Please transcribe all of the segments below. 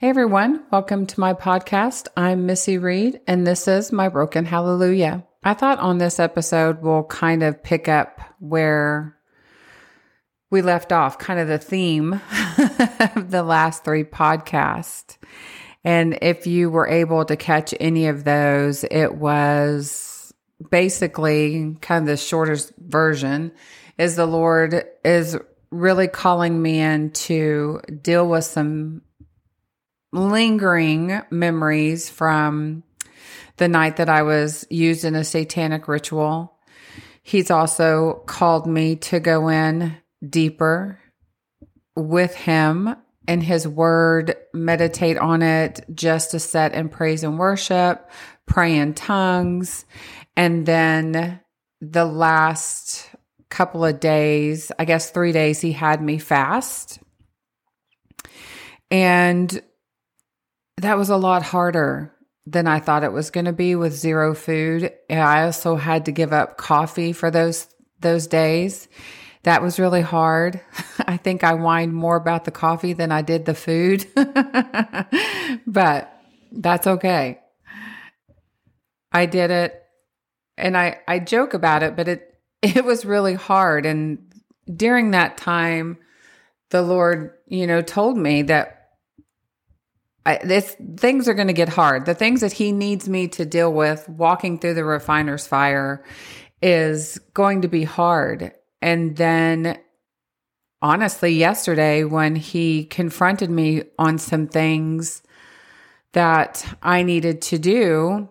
Hey everyone, welcome to my podcast. I'm Missy Reed and this is my broken hallelujah. I thought on this episode we'll kind of pick up where we left off, kind of the theme of the last three podcasts. And if you were able to catch any of those, it was basically kind of the shortest version is the Lord is really calling me in to deal with some lingering memories from the night that I was used in a satanic ritual. He's also called me to go in deeper with him and his word, meditate on it, just to set in praise and worship, pray in tongues. And then the last couple of days, I guess three days, he had me fast. And that was a lot harder than I thought it was going to be with zero food. And I also had to give up coffee for those those days. That was really hard. I think I whined more about the coffee than I did the food. but that's okay. I did it and I I joke about it, but it it was really hard and during that time the Lord, you know, told me that This things are going to get hard. The things that he needs me to deal with walking through the refiner's fire is going to be hard. And then honestly, yesterday when he confronted me on some things that I needed to do,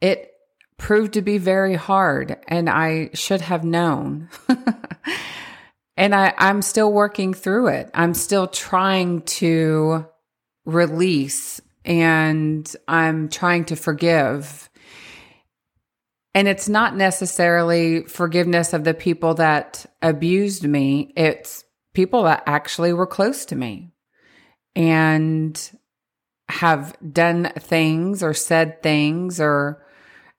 it proved to be very hard and I should have known. and I, I'm still working through it. I'm still trying to release and I'm trying to forgive. And it's not necessarily forgiveness of the people that abused me, it's people that actually were close to me and have done things or said things or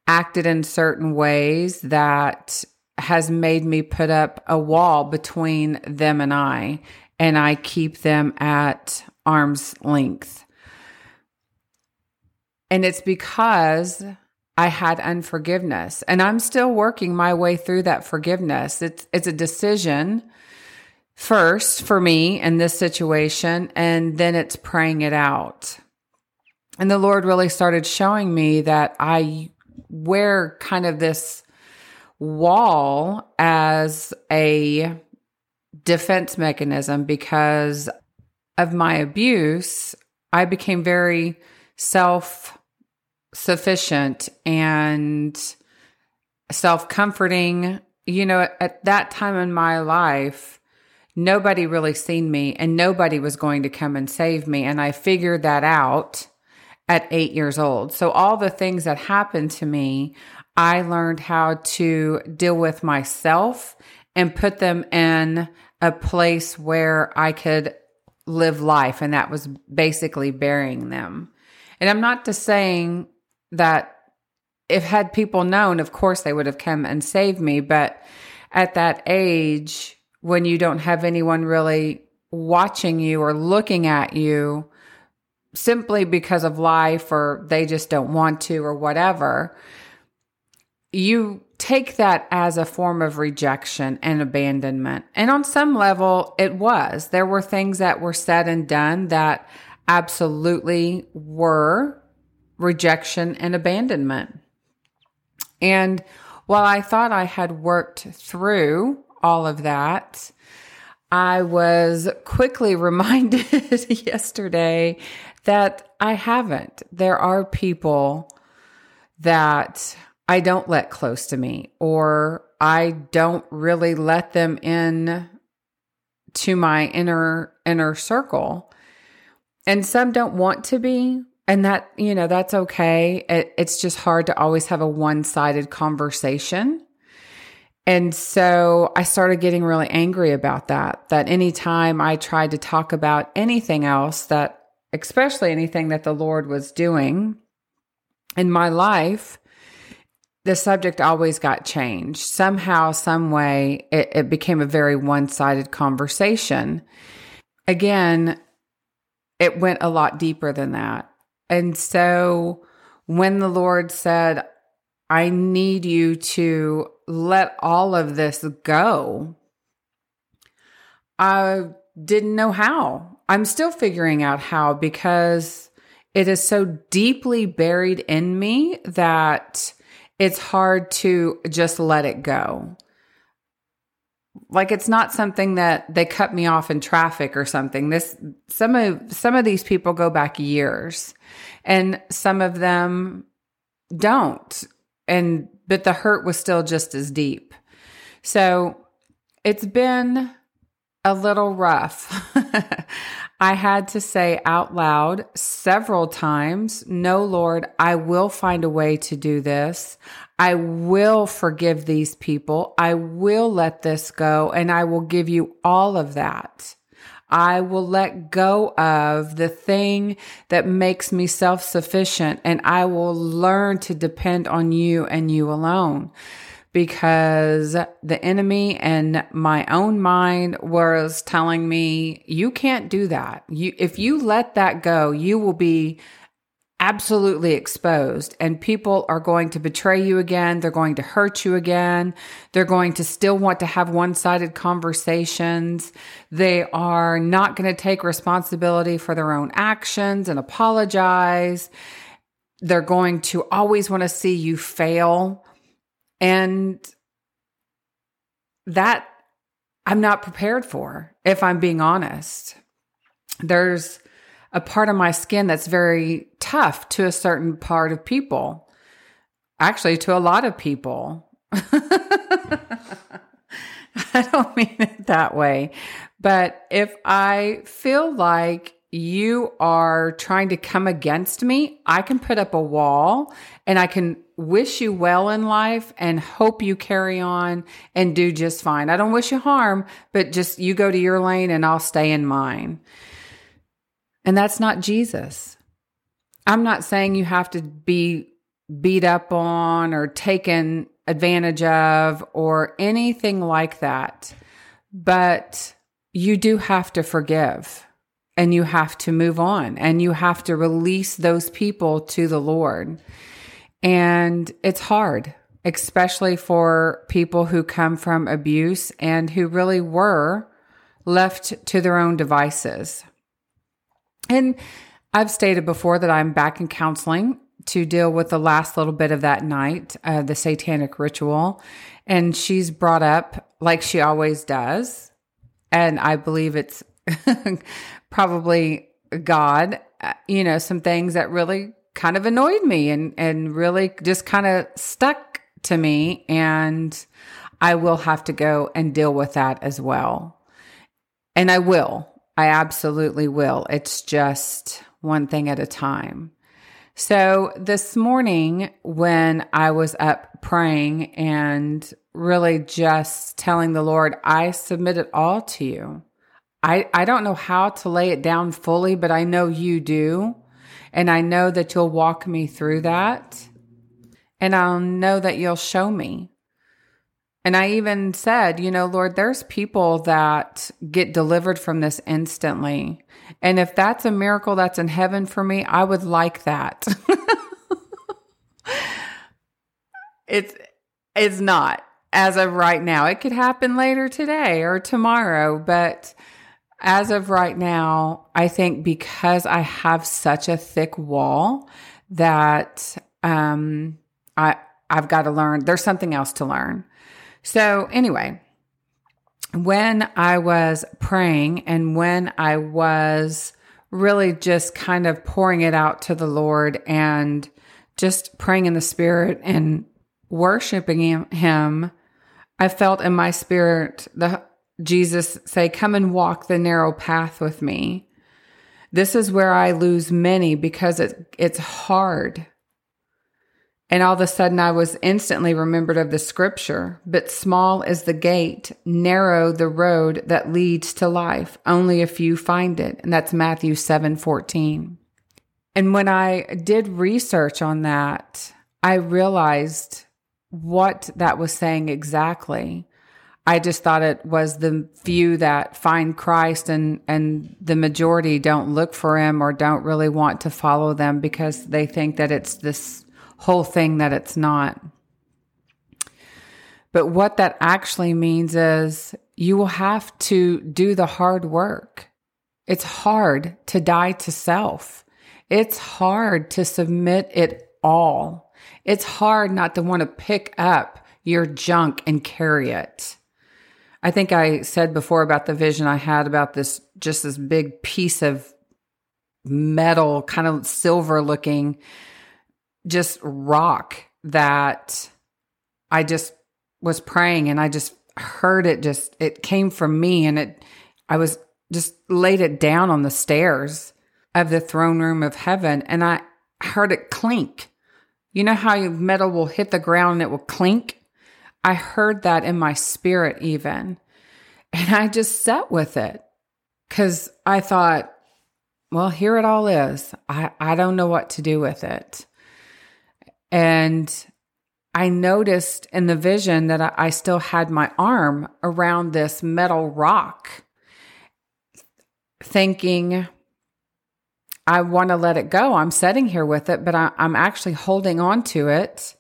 acted in certain ways that has made me put up a wall between them and I. And I keep them at arm's length. And it's because I had unforgiveness and I'm still working my way through that forgiveness. It's, it's a decision first for me in this situation, and then it's praying it out. And the Lord really started showing me that I wear kind of this wall as a defense mechanism because of my abuse, I became very self sufficient and self comforting. You know, at that time in my life, nobody really seen me and nobody was going to come and save me. And I figured that out at eight years old. So, all the things that happened to me, I learned how to deal with myself and put them in a place where I could live life. And that was basically burying them. And I'm not just saying that if had people known, of course they would have come and saved me. But at that age, when you don't have anyone really watching you or looking at you simply because of life or they just don't want to or whatever, you take that as a form of rejection and abandonment. And on some level, it was. There were things that were said and done that absolutely were rejection and abandonment. And while I thought I had worked through all of that, I was quickly reminded yesterday that I haven't. There are people that I don't let close to me or I don't really let them in to my inner inner circle. And some don't want to be, and that, you know, that's okay. It, it's just hard to always have a one-sided conversation. And so I started getting really angry about that. That anytime I tried to talk about anything else that especially anything that the Lord was doing in my life, the subject always got changed. Somehow, some way, it, it became a very one sided conversation. Again, it went a lot deeper than that. And so when the Lord said, I need you to let all of this go, I didn't know how. I'm still figuring out how because it is so deeply buried in me that it's hard to just let it go. Like it's not something that they cut me off in traffic or something. This some of some of these people go back years and some of them don't. And but the hurt was still just as deep. So it's been a little rough. I had to say out loud several times, No, Lord, I will find a way to do this. I will forgive these people. I will let this go and I will give you all of that. I will let go of the thing that makes me self sufficient and I will learn to depend on you and you alone because the enemy and my own mind was telling me, you can't do that. You, if you let that go, you will be absolutely exposed and people are going to betray you again. They're going to hurt you again. They're going to still want to have one sided conversations. They are not going to take responsibility for their own actions and apologize. They're going to always want to see you fail and that I'm not prepared for, if I'm being honest. There's a part of my skin that's very tough to a certain part of people, actually, to a lot of people. I don't mean it that way. But if I feel like you are trying to come against me, I can put up a wall and I can wish you well in life and hope you carry on and do just fine. I don't wish you harm, but just you go to your lane and I'll stay in mine. And that's not Jesus. I'm not saying you have to be beat up on or taken advantage of or anything like that. But you do have to forgive and you have to move on and you have to release those people to the Lord. And it's hard, especially for people who come from abuse and who really were left to their own devices. And I've stated before that I'm back in counseling to deal with the last little bit of that night, uh, the satanic ritual. And she's brought up, like she always does, and I believe it's probably God, uh, you know, some things that really kind of annoyed me and, and really just kind of stuck to me. And I will have to go and deal with that as well. And I will. I absolutely will. It's just one thing at a time. So this morning, when I was up praying and really just telling the Lord, I submit it all to you. I, I don't know how to lay it down fully, but I know you do. And I know that you'll walk me through that. And I'll know that you'll show me. And I even said, you know, Lord, there's people that get delivered from this instantly. And if that's a miracle that's in heaven for me, I would like that. it's it's not as of right now. It could happen later today or tomorrow, but as of right now, I think because I have such a thick wall that um, I I've got to learn. There's something else to learn. So anyway, when I was praying and when I was really just kind of pouring it out to the Lord and just praying in the spirit and worshiping him, I felt in my spirit the Jesus say, Come and walk the narrow path with me. This is where I lose many because it, it's hard. And all of a sudden, I was instantly remembered of the scripture. But small is the gate, narrow the road that leads to life. Only a few find it. And that's Matthew 7 14. And when I did research on that, I realized what that was saying exactly. I just thought it was the few that find Christ and, and the majority don't look for him or don't really want to follow them because they think that it's this whole thing that it's not. But what that actually means is you will have to do the hard work. It's hard to die to self. It's hard to submit it all. It's hard not to want to pick up your junk and carry it. I think I said before about the vision I had about this just this big piece of metal, kind of silver looking, just rock that I just was praying and I just heard it just it came from me and it I was just laid it down on the stairs of the throne room of heaven and I heard it clink. You know how metal will hit the ground and it will clink? I heard that in my spirit, even. And I just sat with it because I thought, well, here it all is. I, I don't know what to do with it. And I noticed in the vision that I, I still had my arm around this metal rock, thinking, I want to let it go. I'm sitting here with it, but I, I'm actually holding on to it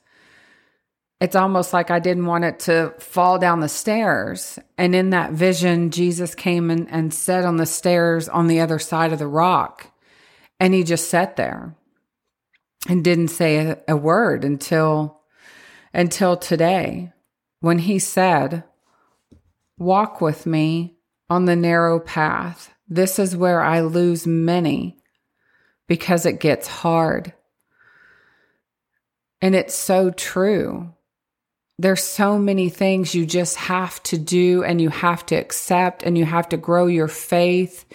it's almost like I didn't want it to fall down the stairs. And in that vision, Jesus came and, and sat on the stairs on the other side of the rock. And he just sat there and didn't say a, a word until until today when he said, Walk with me on the narrow path. This is where I lose many because it gets hard. And it's so true there's so many things you just have to do and you have to accept and you have to grow your faith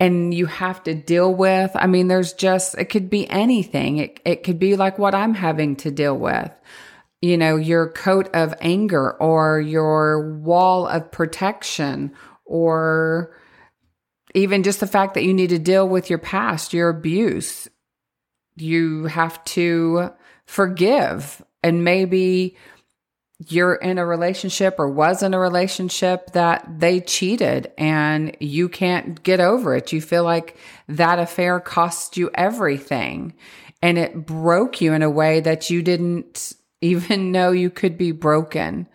and you have to deal with. I mean, there's just, it could be anything. It, it could be like what I'm having to deal with. You know, your coat of anger or your wall of protection or even just the fact that you need to deal with your past, your abuse. You have to forgive and maybe you're in a relationship or was in a relationship that they cheated and you can't get over it. You feel like that affair cost you everything and it broke you in a way that you didn't even know you could be broken.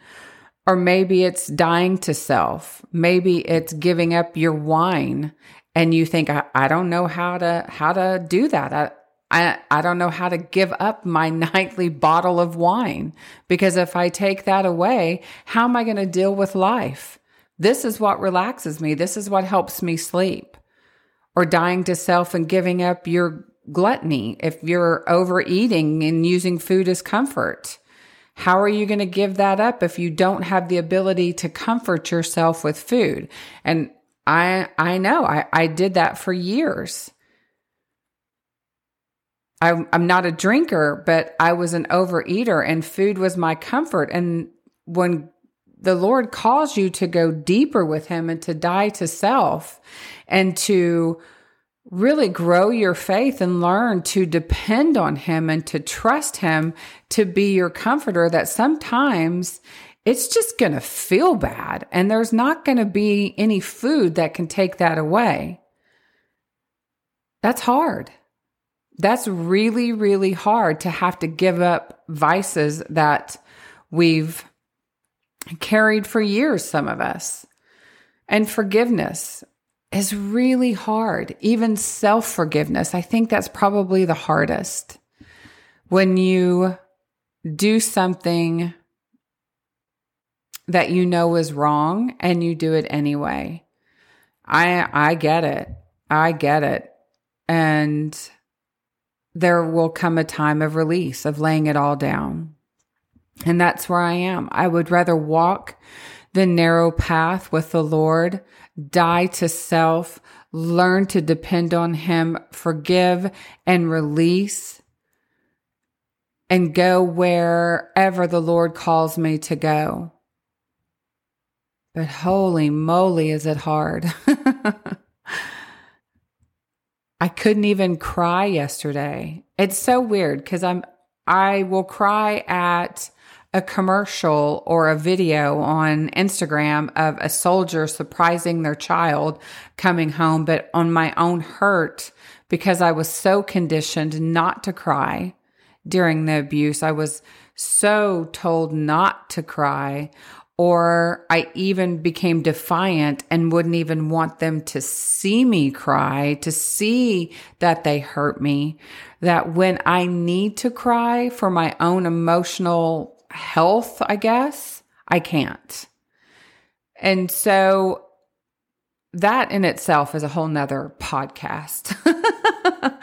Or maybe it's dying to self. Maybe it's giving up your wine and you think, I, I don't know how to, how to do that. I, I, I don't know how to give up my nightly bottle of wine because if I take that away, how am I going to deal with life? This is what relaxes me. This is what helps me sleep. Or dying to self and giving up your gluttony if you're overeating and using food as comfort. How are you going to give that up if you don't have the ability to comfort yourself with food? And I I know I, I did that for years. I, I'm not a drinker, but I was an overeater and food was my comfort. And when the Lord calls you to go deeper with Him and to die to self and to really grow your faith and learn to depend on Him and to trust Him to be your comforter, that sometimes it's just going to feel bad and there's not going to be any food that can take that away. That's hard that's really, really hard to have to give up vices that we've carried for years, some of us. And forgiveness is really hard. Even self forgiveness, I think that's probably the hardest. When you do something that you know is wrong and you do it anyway. I I get it. I get it. And there will come a time of release, of laying it all down. And that's where I am. I would rather walk the narrow path with the Lord, die to self, learn to depend on Him, forgive and release, and go wherever the Lord calls me to go. But holy moly, is it hard! I couldn't even cry yesterday. It's so weird because I'm I will cry at a commercial or a video on Instagram of a soldier surprising their child coming home, but on my own hurt because I was so conditioned not to cry during the abuse. I was so told not to cry or I even became defiant and wouldn't even want them to see me cry, to see that they hurt me. That when I need to cry for my own emotional health, I guess, I can't. And so that in itself is a whole nother podcast.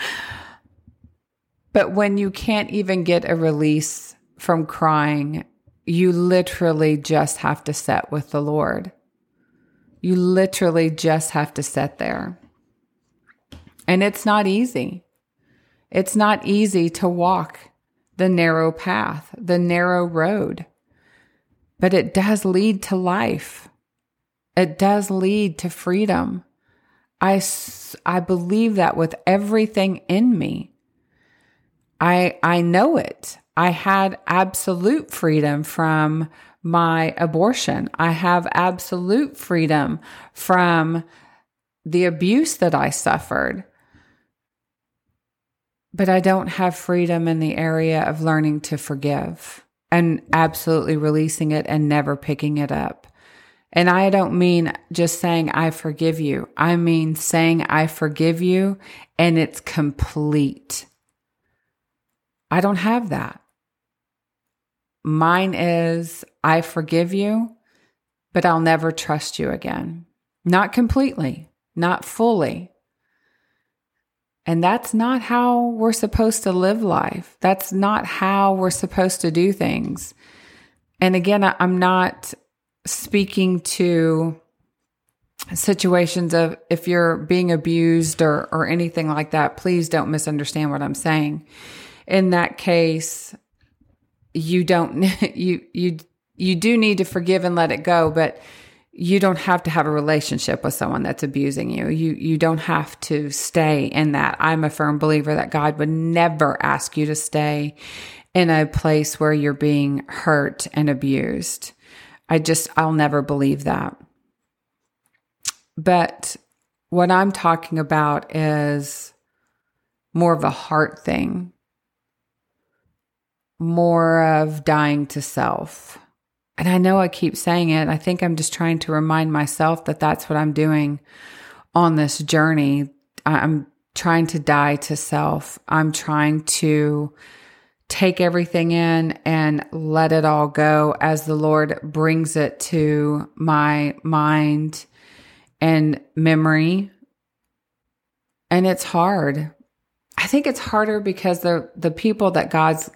but when you can't even get a release from crying you literally just have to sit with the Lord. You literally just have to sit there. And it's not easy. It's not easy to walk the narrow path, the narrow road, but it does lead to life. It does lead to freedom. I, I believe that with everything in me. I, I know it. I had absolute freedom from my abortion. I have absolute freedom from the abuse that I suffered. But I don't have freedom in the area of learning to forgive and absolutely releasing it and never picking it up. And I don't mean just saying, I forgive you. I mean saying, I forgive you and it's complete. I don't have that. Mine is, I forgive you, but I'll never trust you again. Not completely, not fully. And that's not how we're supposed to live life. That's not how we're supposed to do things. And again, I'm not speaking to situations of if you're being abused or, or anything like that, please don't misunderstand what I'm saying. In that case, you don't you you you do need to forgive and let it go but you don't have to have a relationship with someone that's abusing you. You you don't have to stay in that. I'm a firm believer that god would never ask you to stay in a place where you're being hurt and abused. I just i'll never believe that. But what i'm talking about is more of a heart thing more of dying to self. And I know I keep saying it. I think I'm just trying to remind myself that that's what I'm doing on this journey. I'm trying to die to self. I'm trying to take everything in and let it all go as the Lord brings it to my mind and memory. And it's hard. I think it's harder because the the people that God's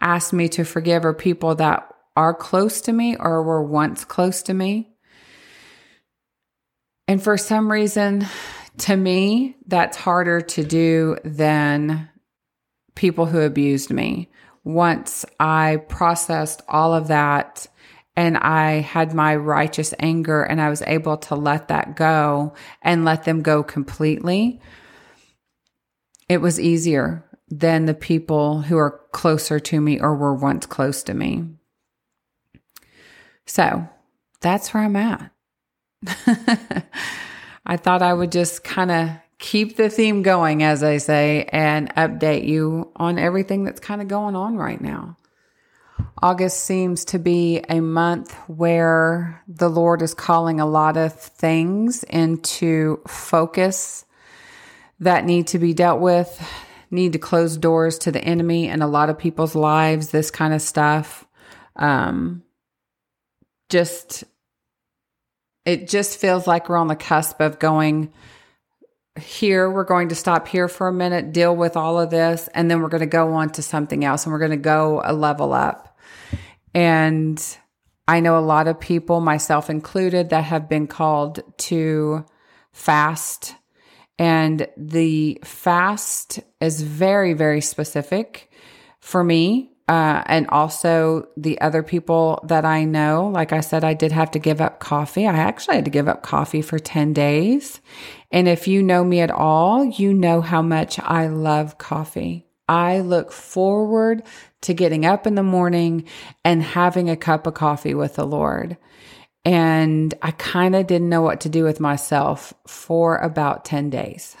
asked me to forgive are people that are close to me or were once close to me. And for some reason, to me, that's harder to do than people who abused me. Once I processed all of that and I had my righteous anger and I was able to let that go and let them go completely, it was easier than the people who are closer to me or were once close to me. So that's where I'm at. I thought I would just kind of keep the theme going, as I say, and update you on everything that's kind of going on right now. August seems to be a month where the Lord is calling a lot of things into focus that need to be dealt with need to close doors to the enemy in a lot of people's lives, this kind of stuff. Um, just, it just feels like we're on the cusp of going here. We're going to stop here for a minute, deal with all of this, and then we're going to go on to something else and we're going to go a level up. And I know a lot of people, myself included, that have been called to fast and the fast is very, very specific for me. Uh, and also the other people that I know, like I said, I did have to give up coffee. I actually had to give up coffee for 10 days. And if you know me at all, you know how much I love coffee. I look forward to getting up in the morning and having a cup of coffee with the Lord. And I kind of didn't know what to do with myself for about 10 days.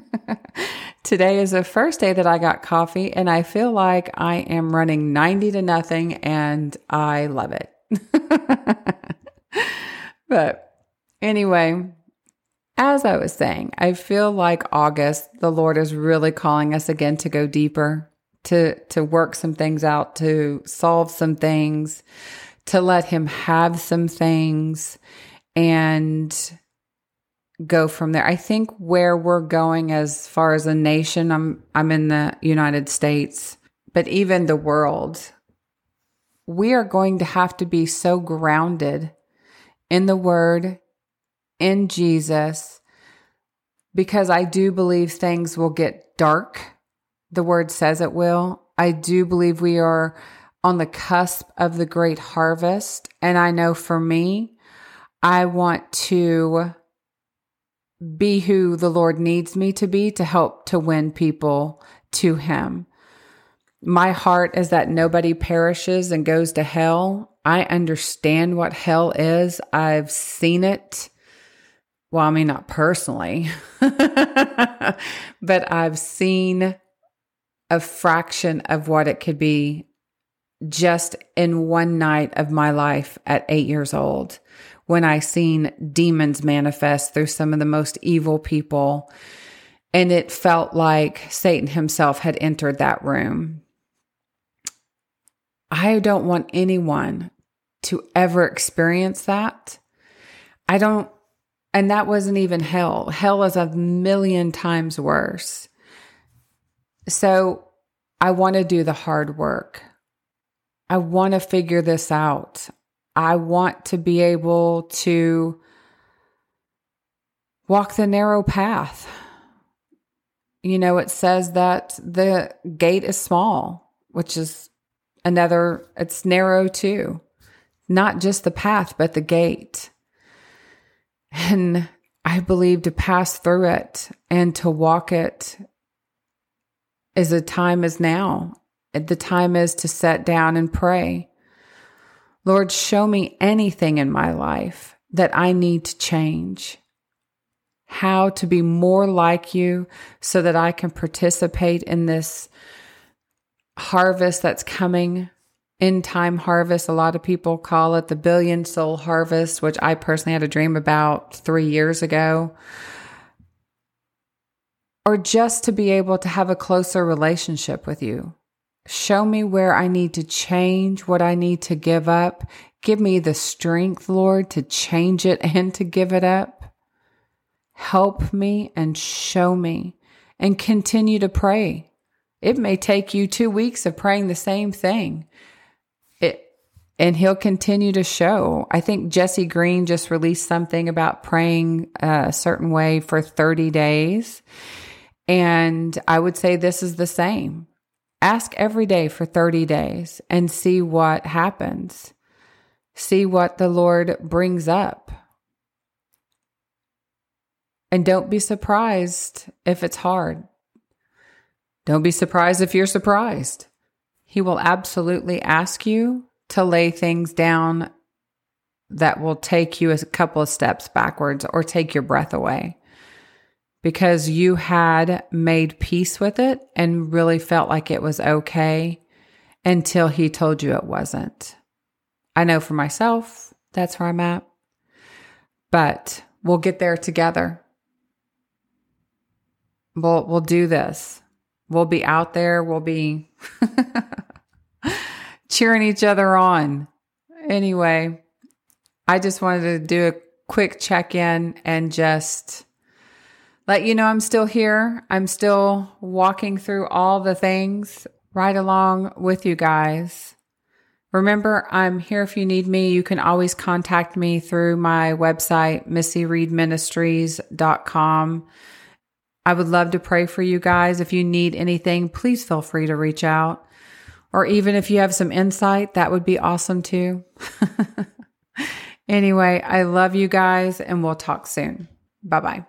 Today is the first day that I got coffee, and I feel like I am running 90 to nothing, and I love it. but anyway, as I was saying, I feel like August, the Lord is really calling us again to go deeper, to to work some things out, to solve some things, to let him have some things and go from there. I think where we're going as far as a nation, I'm I'm in the United States, but even the world, we are going to have to be so grounded in the word in Jesus because I do believe things will get dark. The word says it will. I do believe we are on the cusp of the great harvest. And I know for me, I want to be who the Lord needs me to be to help to win people to Him. My heart is that nobody perishes and goes to hell. I understand what hell is. I've seen it. Well, I mean, not personally, but I've seen a fraction of what it could be just in one night of my life at eight years old when I seen demons manifest through some of the most evil people. And it felt like Satan himself had entered that room. I don't want anyone to ever experience that. I don't and that wasn't even hell. Hell is a million times worse. So I want to do the hard work. I want to figure this out. I want to be able to walk the narrow path. You know, it says that the gate is small, which is another, it's narrow too. Not just the path, but the gate. And I believe to pass through it and to walk it is a time as now. The time is to sit down and pray. Lord, show me anything in my life that I need to change. How to be more like you so that I can participate in this harvest that's coming end time harvest. A lot of people call it the billion soul harvest, which I personally had a dream about three years ago. Or just to be able to have a closer relationship with you. Show me where I need to change, what I need to give up. Give me the strength, Lord, to change it and to give it up. Help me and show me and continue to pray. It may take you two weeks of praying the same thing It, and he'll continue to show. I think Jessi Green just released something about praying a certain way for 30 days. And I would say this is the same. Ask every day for 30 days and see what happens. See what the Lord brings up. And don't be surprised if it's hard. Don't be surprised if you're surprised. He will absolutely ask you to lay things down that will take you a couple of steps backwards or take your breath away because you had made peace with it and really felt like it was okay until he told you it wasn't. I know for myself, that's where I'm at. But we'll get there together. We'll we'll do this. We'll be out there, we'll be cheering each other on. Anyway, I just wanted to do a quick check in and just let you know I'm still here. I'm still walking through all the things right along with you guys. Remember, I'm here if you need me. You can always contact me through my website, missyreedministries.com. I would love to pray for you guys. If you need anything, please feel free to reach out. Or even if you have some insight, that would be awesome too. anyway, I love you guys and we'll talk soon. Bye bye.